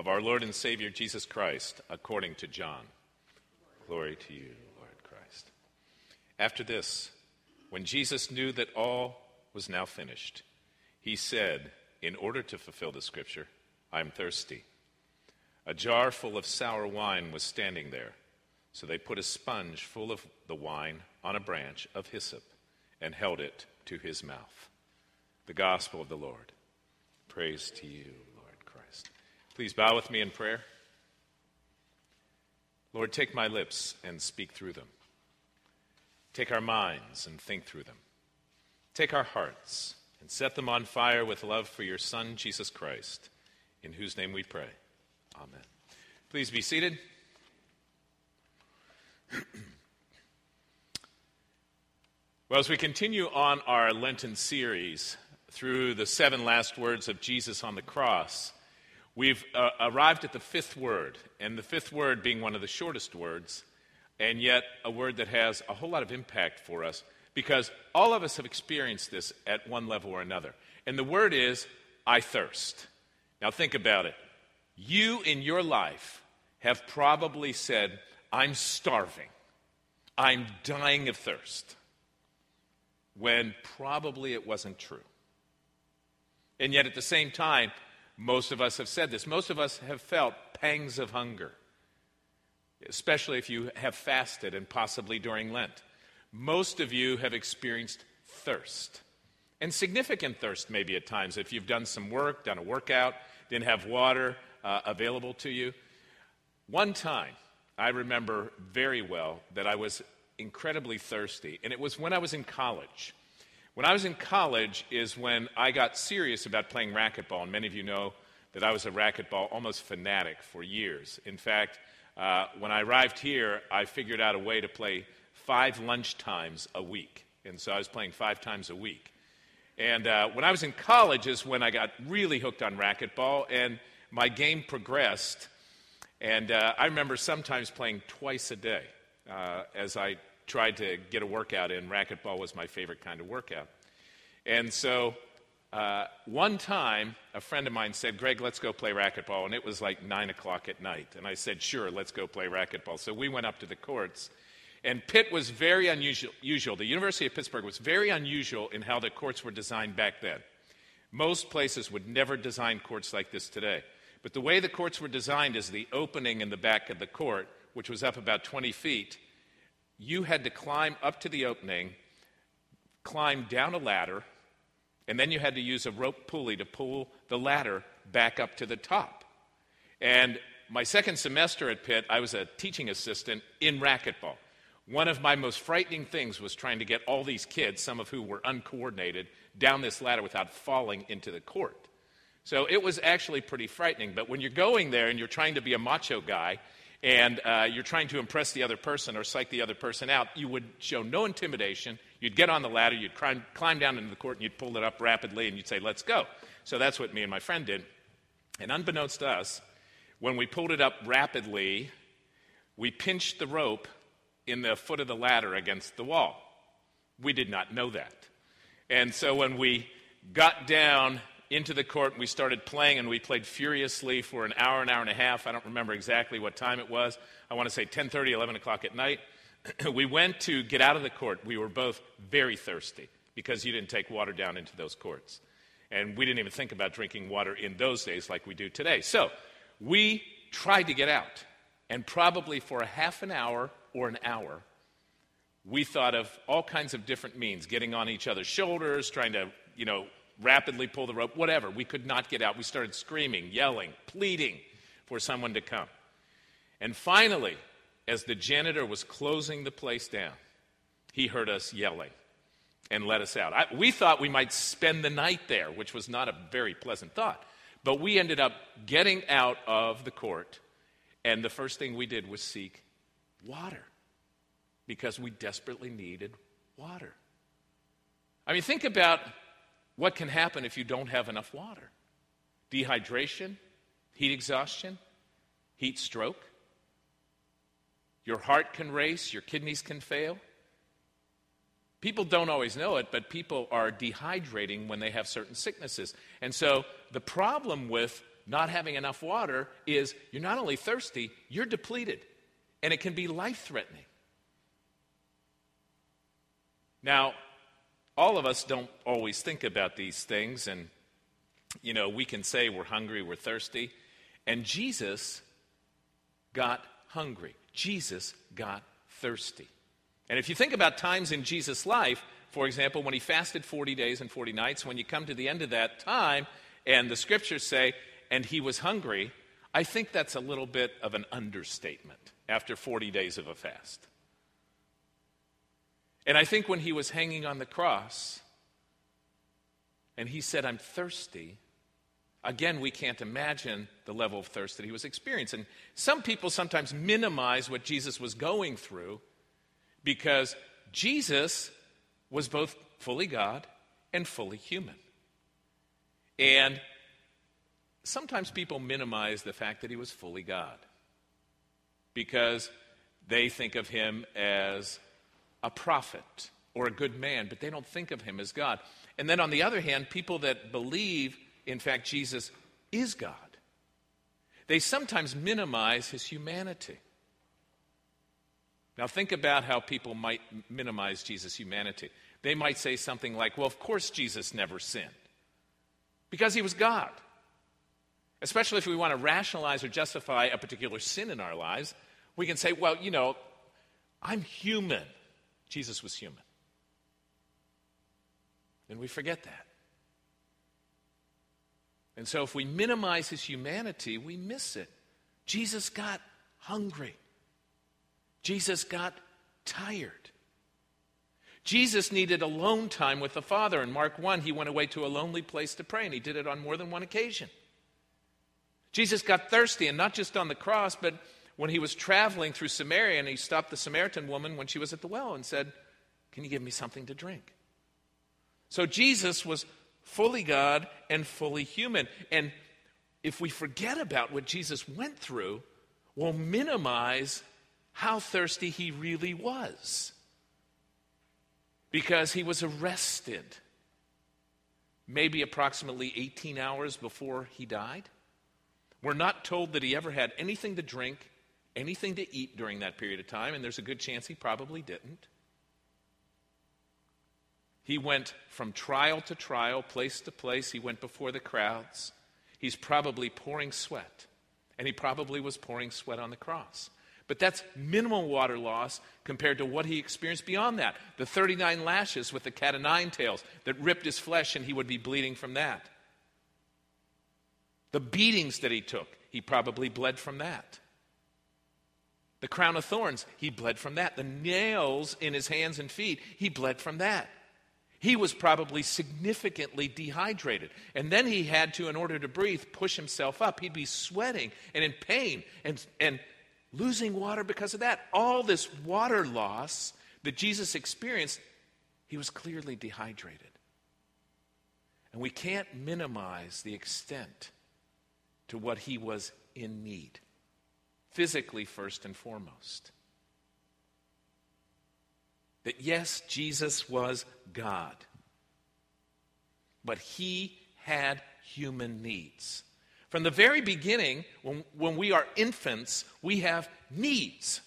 of our Lord and Savior Jesus Christ according to John. Glory to you, Lord Christ. After this, when Jesus knew that all was now finished, he said, in order to fulfill the scripture, I am thirsty. A jar full of sour wine was standing there. So they put a sponge full of the wine on a branch of hyssop and held it to his mouth. The gospel of the Lord. Praise to you. Please bow with me in prayer. Lord, take my lips and speak through them. Take our minds and think through them. Take our hearts and set them on fire with love for your Son, Jesus Christ, in whose name we pray. Amen. Please be seated. well, as we continue on our Lenten series through the seven last words of Jesus on the cross, we've uh, arrived at the fifth word, and the fifth word being one of the shortest words, and yet a word that has a whole lot of impact for us because all of us have experienced this at one level or another. And the word is, I thirst. Now think about it. You in your life have probably said, I'm starving. I'm dying of thirst. When probably it wasn't true. And yet at the same time, most of us have said this. Most of us have felt pangs of hunger, especially if you have fasted and possibly during Lent. Most of you have experienced thirst. And significant thirst, maybe at times, if you've done some work, done a workout, didn't have water uh, available to you. One time, I remember very well that I was incredibly thirsty, and it was when I was in college. When I was in college is when I got serious about playing racquetball, and many of you know that I was a racquetball almost fanatic for years. In fact, uh, when I arrived here, I figured out a way to play five lunch times a week, and so I was playing five times a week. And uh, when I was in college is when I got really hooked on racquetball, and my game progressed and uh, I remember sometimes playing twice a day uh, as I tried to get a workout in. Racquetball was my favorite kind of workout. And so uh, one time, a friend of mine said, Greg, let's go play racquetball. And it was like 9 o'clock at night. And I said, sure, let's go play racquetball. So we went up to the courts. And Pitt was very unusual. Usual. The University of Pittsburgh was very unusual in how the courts were designed back then. Most places would never design courts like this today. But the way the courts were designed is the opening in the back of the court, which was up about 20 feet, you had to climb up to the opening, climb down a ladder, and then you had to use a rope pulley to pull the ladder back up to the top. And my second semester at Pitt, I was a teaching assistant in racquetball. One of my most frightening things was trying to get all these kids, some of who were uncoordinated, down this ladder without falling into the court. So it was actually pretty frightening. But when you're going there and you're trying to be a macho guy and uh, you're trying to impress the other person or psych the other person out, you would show no intimidation. You'd get on the ladder, you'd climb, climb down into the court, and you'd pull it up rapidly, and you'd say, Let's go. So that's what me and my friend did. And unbeknownst to us, when we pulled it up rapidly, we pinched the rope in the foot of the ladder against the wall. We did not know that. And so when we got down into the court and we started playing and we played furiously for an hour an hour and a half. I don't remember exactly what time it was. I want to say 10.30 11 o'clock at night. We went to get out of the court. We were both very thirsty because you didn't take water down into those courts. And we didn't even think about drinking water in those days like we do today. So we tried to get out and probably for a half an hour or an hour we thought of all kinds of different means getting on each other's shoulders trying to you know rapidly pull the rope, whatever. We could not get out. We started screaming, yelling, pleading for someone to come. And finally, as the janitor was closing the place down, he heard us yelling and let us out. I, we thought we might spend the night there, which was not a very pleasant thought. But we ended up getting out of the court, and the first thing we did was seek water because we desperately needed water. I mean, think about what can happen if you don't have enough water? Dehydration, heat exhaustion, heat stroke. Your heart can race, your kidneys can fail. People don't always know it, but people are dehydrating when they have certain sicknesses. And so the problem with not having enough water is you're not only thirsty, you're depleted. And it can be life threatening. Now, all of us don't always think about these things, and, you know, we can say we're hungry, we're thirsty. And Jesus got hungry, Jesus got thirsty. And if you think about times in Jesus' life, for example, when he fasted 40 days and 40 nights, when you come to the end of that time, and the scriptures say, and he was hungry, I think that's a little bit of an understatement after 40 days of a fast. And I think when he was hanging on the cross and he said, I'm thirsty, again, we can't imagine the level of thirst that he was experiencing. Some people sometimes minimize what Jesus was going through because Jesus was both fully God and fully human. And sometimes people minimize the fact that he was fully God because they think of him as a prophet or a good man, but they don't think of him as God. And then on the other hand, people that believe, in fact, Jesus is God, they sometimes minimize his humanity. Now, think about how people might minimize Jesus' humanity. They might say something like, well, of course Jesus never sinned because he was God. Especially if we want to rationalize or justify a particular sin in our lives, we can say, well, you know, I'm human. Jesus was human. And we forget that. And so if we minimize his humanity, we miss it. Jesus got hungry. Jesus got tired. Jesus needed alone time with the Father. In Mark 1, he went away to a lonely place to pray, and he did it on more than one occasion. Jesus got thirsty, and not just on the cross, but when he was traveling through Samaria and he stopped the Samaritan woman when she was at the well and said, Can you give me something to drink? So Jesus was fully God and fully human. And if we forget about what Jesus went through, we'll minimize how thirsty he really was. Because he was arrested maybe approximately 18 hours before he died. We're not told that he ever had anything to drink anything to eat during that period of time, and there's a good chance he probably didn't. He went from trial to trial, place to place. He went before the crowds. He's probably pouring sweat, and he probably was pouring sweat on the cross. But that's minimal water loss compared to what he experienced beyond that. The 39 lashes with the cat o' nine tails that ripped his flesh, and he would be bleeding from that. The beatings that he took, he probably bled from that. The crown of thorns, he bled from that. The nails in his hands and feet, he bled from that. He was probably significantly dehydrated. And then he had to, in order to breathe, push himself up. He'd be sweating and in pain and, and losing water because of that. All this water loss that Jesus experienced, he was clearly dehydrated. And we can't minimize the extent to what he was in need physically first and foremost. That yes, Jesus was God, but he had human needs. From the very beginning, when, when we are infants, we have needs.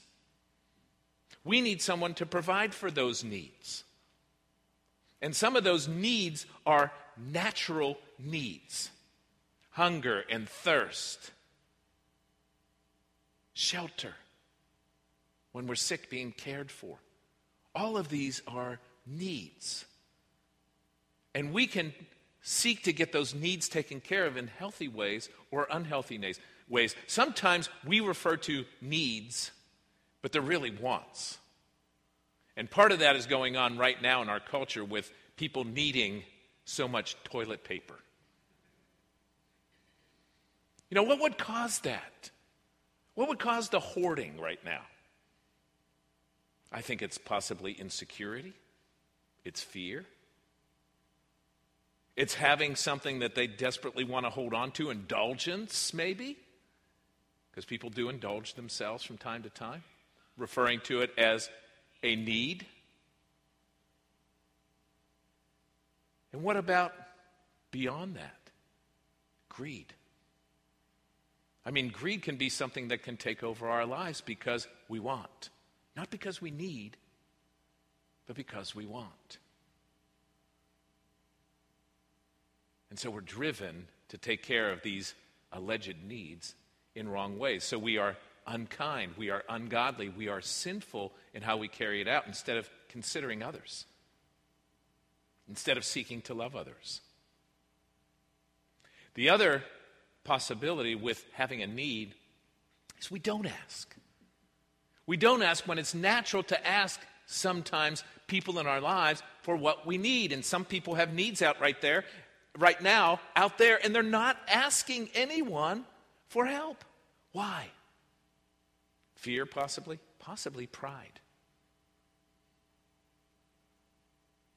We need someone to provide for those needs. And some of those needs are natural needs hunger and thirst, shelter, when we're sick, being cared for. All of these are needs. And we can seek to get those needs taken care of in healthy ways or unhealthy ways. Sometimes we refer to needs, but they're really wants. And part of that is going on right now in our culture with people needing so much toilet paper. You know, what would cause that? What would cause the hoarding right now? I think it's possibly insecurity, it's fear. It's having something that they desperately want to hold on to, indulgence, maybe, because people do indulge themselves from time to time, referring to it as a need. And what about beyond that? Greed. I mean, greed can be something that can take over our lives because we want, not because we need, but because we want. And so we're driven to take care of these alleged needs in wrong ways. So we are unkind, we are ungodly, we are sinful in how we carry it out instead of considering others, instead of seeking to love others. The other possibility with having a need is we don't ask. We don't ask when it's natural to ask sometimes people in our lives for what we need. And some people have needs out right there, right now, out there, and they're not asking anyone for help. Why? Fear, possibly? Possibly pride.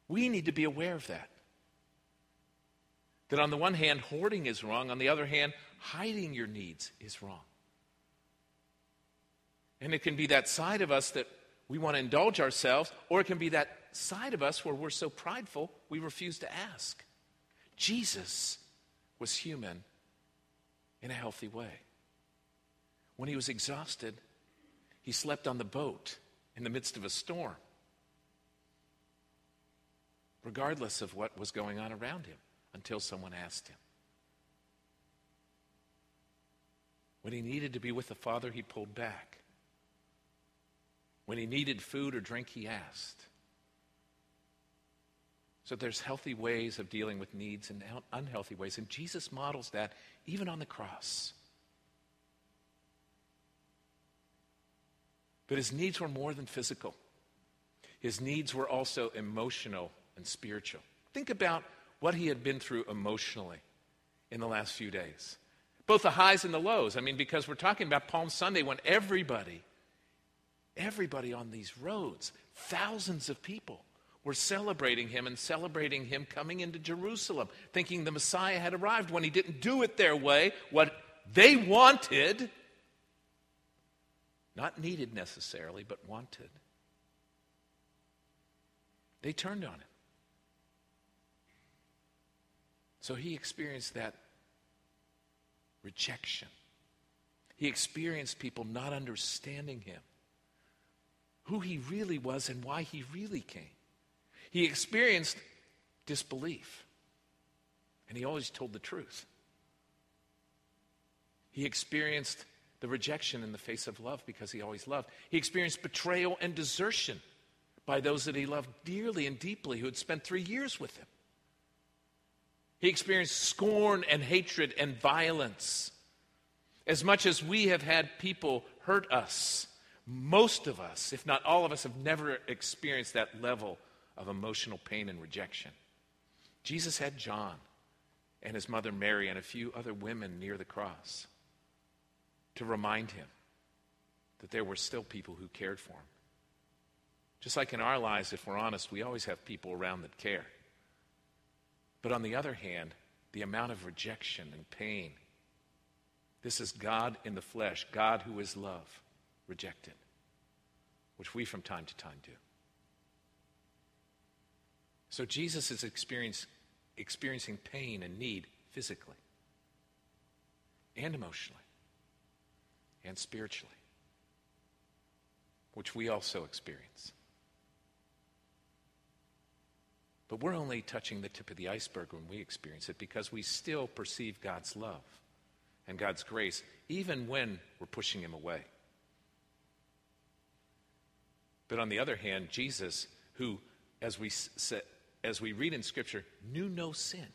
We need to be aware of that. That on the one hand, hoarding is wrong, on the other hand, hiding your needs is wrong. And it can be that side of us that we want to indulge ourselves, or it can be that side of us where we're so prideful we refuse to ask. Jesus was human in a healthy way. When he was exhausted, he slept on the boat in the midst of a storm, regardless of what was going on around him, until someone asked him. When he needed to be with the Father, he pulled back. When he needed food or drink, he asked. So there's healthy ways of dealing with needs and unhealthy ways. And Jesus models that even on the cross. But his needs were more than physical, his needs were also emotional and spiritual. Think about what he had been through emotionally in the last few days. Both the highs and the lows. I mean, because we're talking about Palm Sunday when everybody, everybody on these roads, thousands of people, were celebrating him and celebrating him coming into Jerusalem, thinking the Messiah had arrived when he didn't do it their way, what they wanted. Not needed necessarily, but wanted. They turned on him. So he experienced that rejection. He experienced people not understanding him, who he really was, and why he really came. He experienced disbelief, and he always told the truth. He experienced the rejection in the face of love because he always loved. He experienced betrayal and desertion by those that he loved dearly and deeply who had spent three years with him. He experienced scorn and hatred and violence. As much as we have had people hurt us, most of us, if not all of us, have never experienced that level of emotional pain and rejection. Jesus had John and his mother Mary and a few other women near the cross to remind him that there were still people who cared for him. Just like in our lives, if we're honest, we always have people around that care. But on the other hand, the amount of rejection and pain this is God in the flesh, God who is love, rejected, which we from time to time do. So Jesus is experiencing pain and need physically and emotionally and spiritually, which we also experience. But we're only touching the tip of the iceberg when we experience it because we still perceive God's love and God's grace, even when we're pushing Him away. But on the other hand, Jesus, who, as we, as we read in Scripture, knew no sin,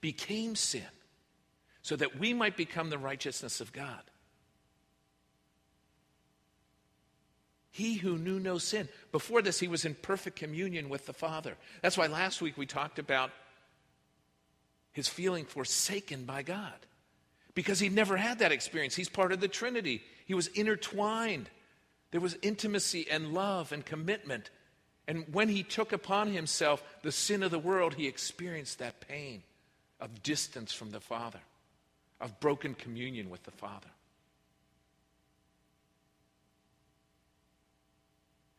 became sin so that we might become the righteousness of God. He who knew no sin. Before this, he was in perfect communion with the Father. That's why last week we talked about his feeling forsaken by God. Because he never had that experience. He's part of the Trinity, he was intertwined. There was intimacy and love and commitment. And when he took upon himself the sin of the world, he experienced that pain of distance from the Father, of broken communion with the Father.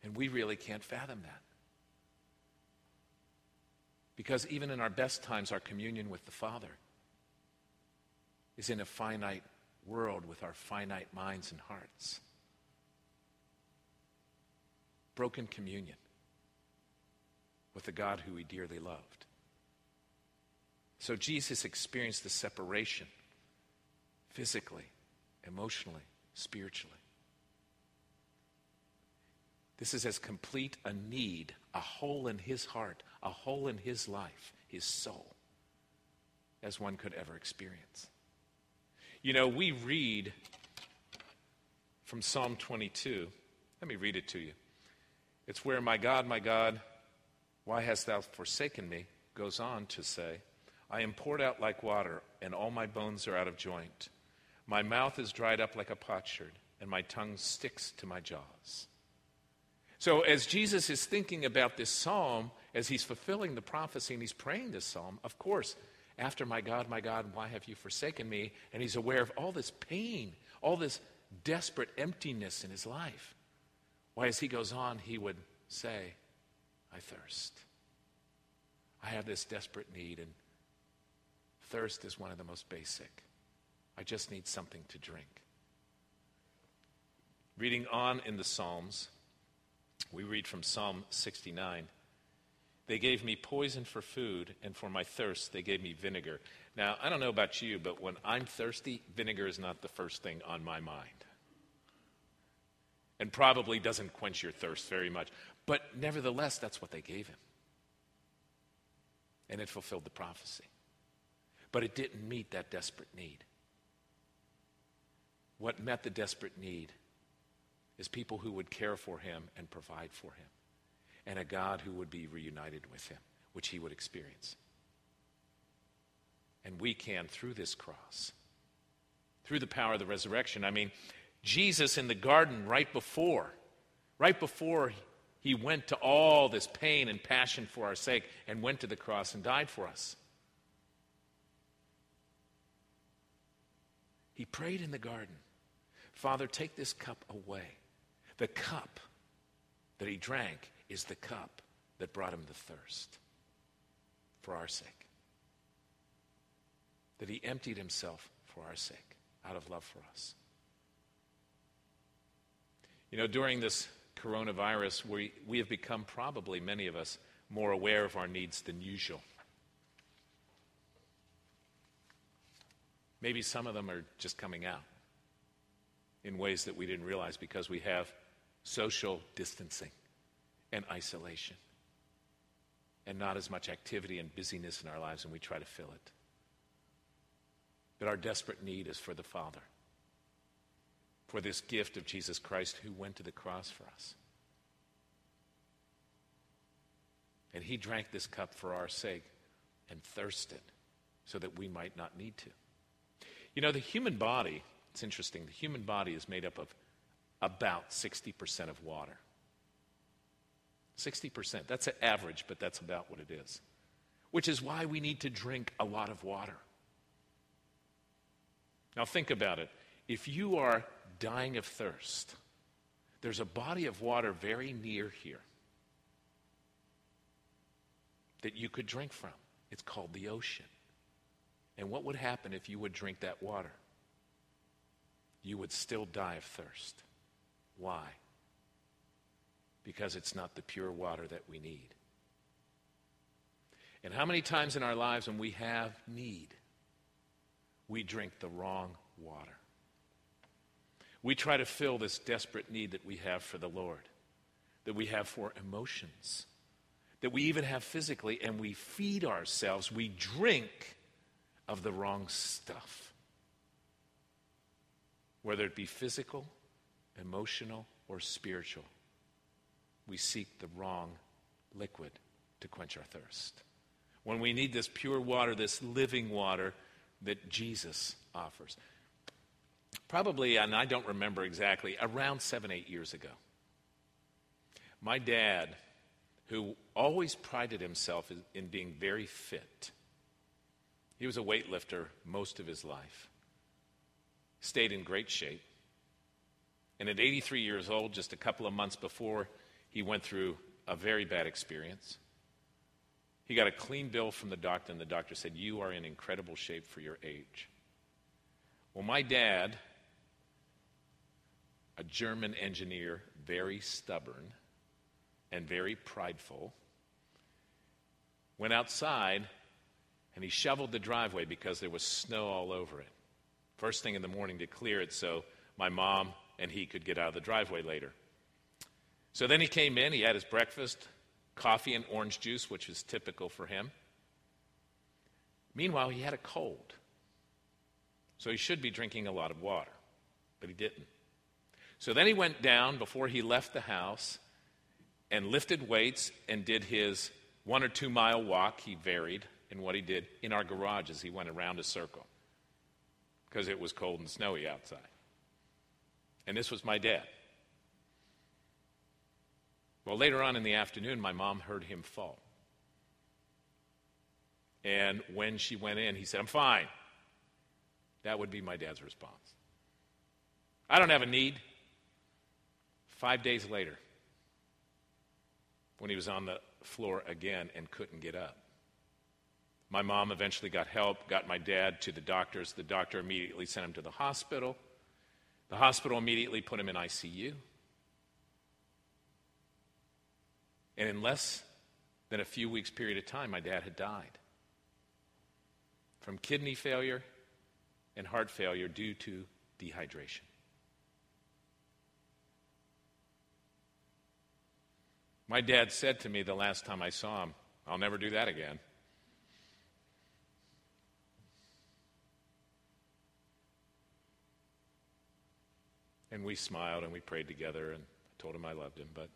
And we really can't fathom that. Because even in our best times, our communion with the Father is in a finite world with our finite minds and hearts. Broken communion with the God who he dearly loved. So Jesus experienced the separation physically, emotionally, spiritually. This is as complete a need, a hole in his heart, a hole in his life, his soul, as one could ever experience. You know, we read from Psalm 22. Let me read it to you. It's where, My God, my God, why hast thou forsaken me? goes on to say, I am poured out like water, and all my bones are out of joint. My mouth is dried up like a potsherd, and my tongue sticks to my jaws. So, as Jesus is thinking about this psalm, as he's fulfilling the prophecy and he's praying this psalm, of course, after my God, my God, why have you forsaken me? And he's aware of all this pain, all this desperate emptiness in his life. Why, as he goes on, he would say, I thirst. I have this desperate need, and thirst is one of the most basic. I just need something to drink. Reading on in the Psalms, we read from Psalm 69. They gave me poison for food, and for my thirst, they gave me vinegar. Now, I don't know about you, but when I'm thirsty, vinegar is not the first thing on my mind. And probably doesn't quench your thirst very much. But nevertheless, that's what they gave him. And it fulfilled the prophecy. But it didn't meet that desperate need. What met the desperate need is people who would care for him and provide for him and a God who would be reunited with him, which he would experience. And we can through this cross, through the power of the resurrection. I mean, Jesus in the garden right before, right before he went to all this pain and passion for our sake and went to the cross and died for us. He prayed in the garden Father, take this cup away. The cup that he drank is the cup that brought him the thirst for our sake. That he emptied himself for our sake out of love for us. You know, during this coronavirus, we, we have become probably, many of us, more aware of our needs than usual. Maybe some of them are just coming out in ways that we didn't realize because we have social distancing and isolation and not as much activity and busyness in our lives, and we try to fill it. But our desperate need is for the Father, for this gift of Jesus Christ who went to the cross for us. And he drank this cup for our sake and thirsted so that we might not need to. You know, the human body, it's interesting, the human body is made up of about 60% of water. 60%. That's an average, but that's about what it is. Which is why we need to drink a lot of water. Now, think about it. If you are dying of thirst, there's a body of water very near here that you could drink from. It's called the ocean. And what would happen if you would drink that water? You would still die of thirst. Why? because it's not the pure water that we need. And how many times in our lives when we have need, we drink the wrong water? We try to fill this desperate need that we have for the Lord, that we have for emotions, that we even have physically, and we feed ourselves, we drink of the wrong stuff. Whether it be physical, emotional, or spiritual we seek the wrong liquid to quench our thirst. When we need this pure water, this living water that Jesus offers. Probably, and I don't remember exactly, around seven, eight years ago, my dad, who always prided himself in being very fit, he was a weightlifter most of his life, stayed in great shape. And at 83 years old, just a couple of months before he went through a very bad experience. He got a clean bill from the doctor, and the doctor said, You are in incredible shape for your age. Well, my dad, a German engineer, very stubborn and very prideful, went outside and he shoveled the driveway because there was snow all over it. First thing in the morning to clear it so my mom and he could get out of the driveway later. So then he came in, he had his breakfast, coffee and orange juice, which is typical for him. Meanwhile, he had a cold. So he should be drinking a lot of water, but he didn't. So then he went down before he left the house and lifted weights and did his one or two mile walk. He varied in what he did in our garage as he went around a circle because it was cold and snowy outside. And this was my dad. Well, later on in the afternoon, my mom heard him fall. And when she went in, he said, I'm fine. That would be my dad's response. I don't have a need. Five days later, when he was on the floor again and couldn't get up, my mom eventually got help, got my dad to the doctors. The doctor immediately sent him to the hospital. The hospital immediately put him in ICU. And in less than a few weeks' period of time, my dad had died from kidney failure and heart failure due to dehydration. My dad said to me the last time I saw him, I'll never do that again. And we smiled and we prayed together, and I told him I loved him, but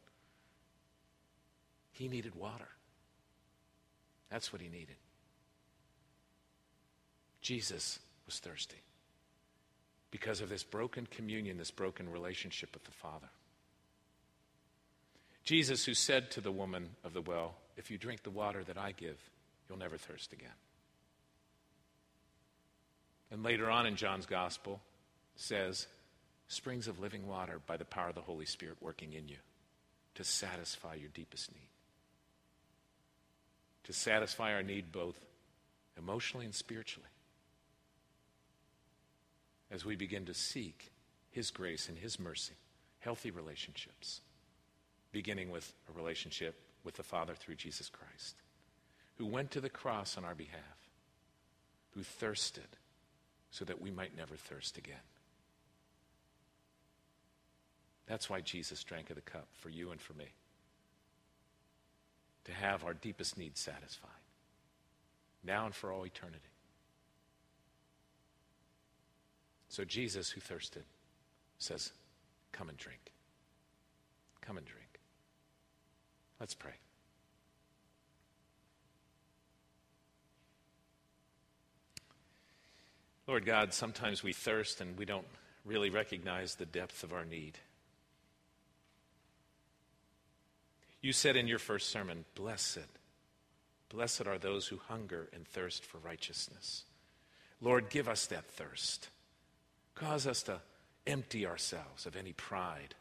he needed water. That's what he needed. Jesus was thirsty because of this broken communion, this broken relationship with the Father. Jesus, who said to the woman of the well, If you drink the water that I give, you'll never thirst again. And later on in John's Gospel, says, Springs of living water by the power of the Holy Spirit working in you to satisfy your deepest need. To satisfy our need both emotionally and spiritually as we begin to seek His grace and His mercy, healthy relationships, beginning with a relationship with the Father through Jesus Christ, who went to the cross on our behalf, who thirsted so that we might never thirst again. That's why Jesus drank of the cup for you and for me. To have our deepest needs satisfied, now and for all eternity. So Jesus, who thirsted, says, Come and drink. Come and drink. Let's pray. Lord God, sometimes we thirst and we don't really recognize the depth of our need. You said in your first sermon, Blessed, blessed are those who hunger and thirst for righteousness. Lord, give us that thirst. Cause us to empty ourselves of any pride,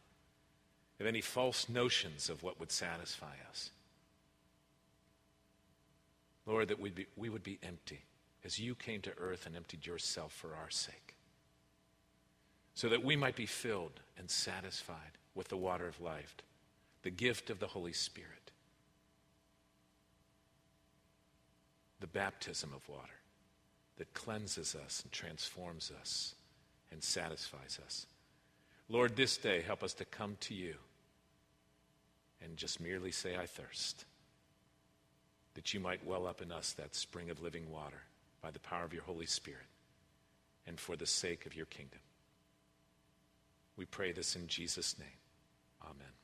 of any false notions of what would satisfy us. Lord, that we'd be, we would be empty as you came to earth and emptied yourself for our sake, so that we might be filled and satisfied with the water of life, the gift of the Holy Spirit, the baptism of water that cleanses us and transforms us and satisfies us. Lord, this day, help us to come to you and just merely say, I thirst, that you might well up in us that spring of living water by the power of your Holy Spirit and for the sake of your kingdom. We pray this in Jesus' name. Amen.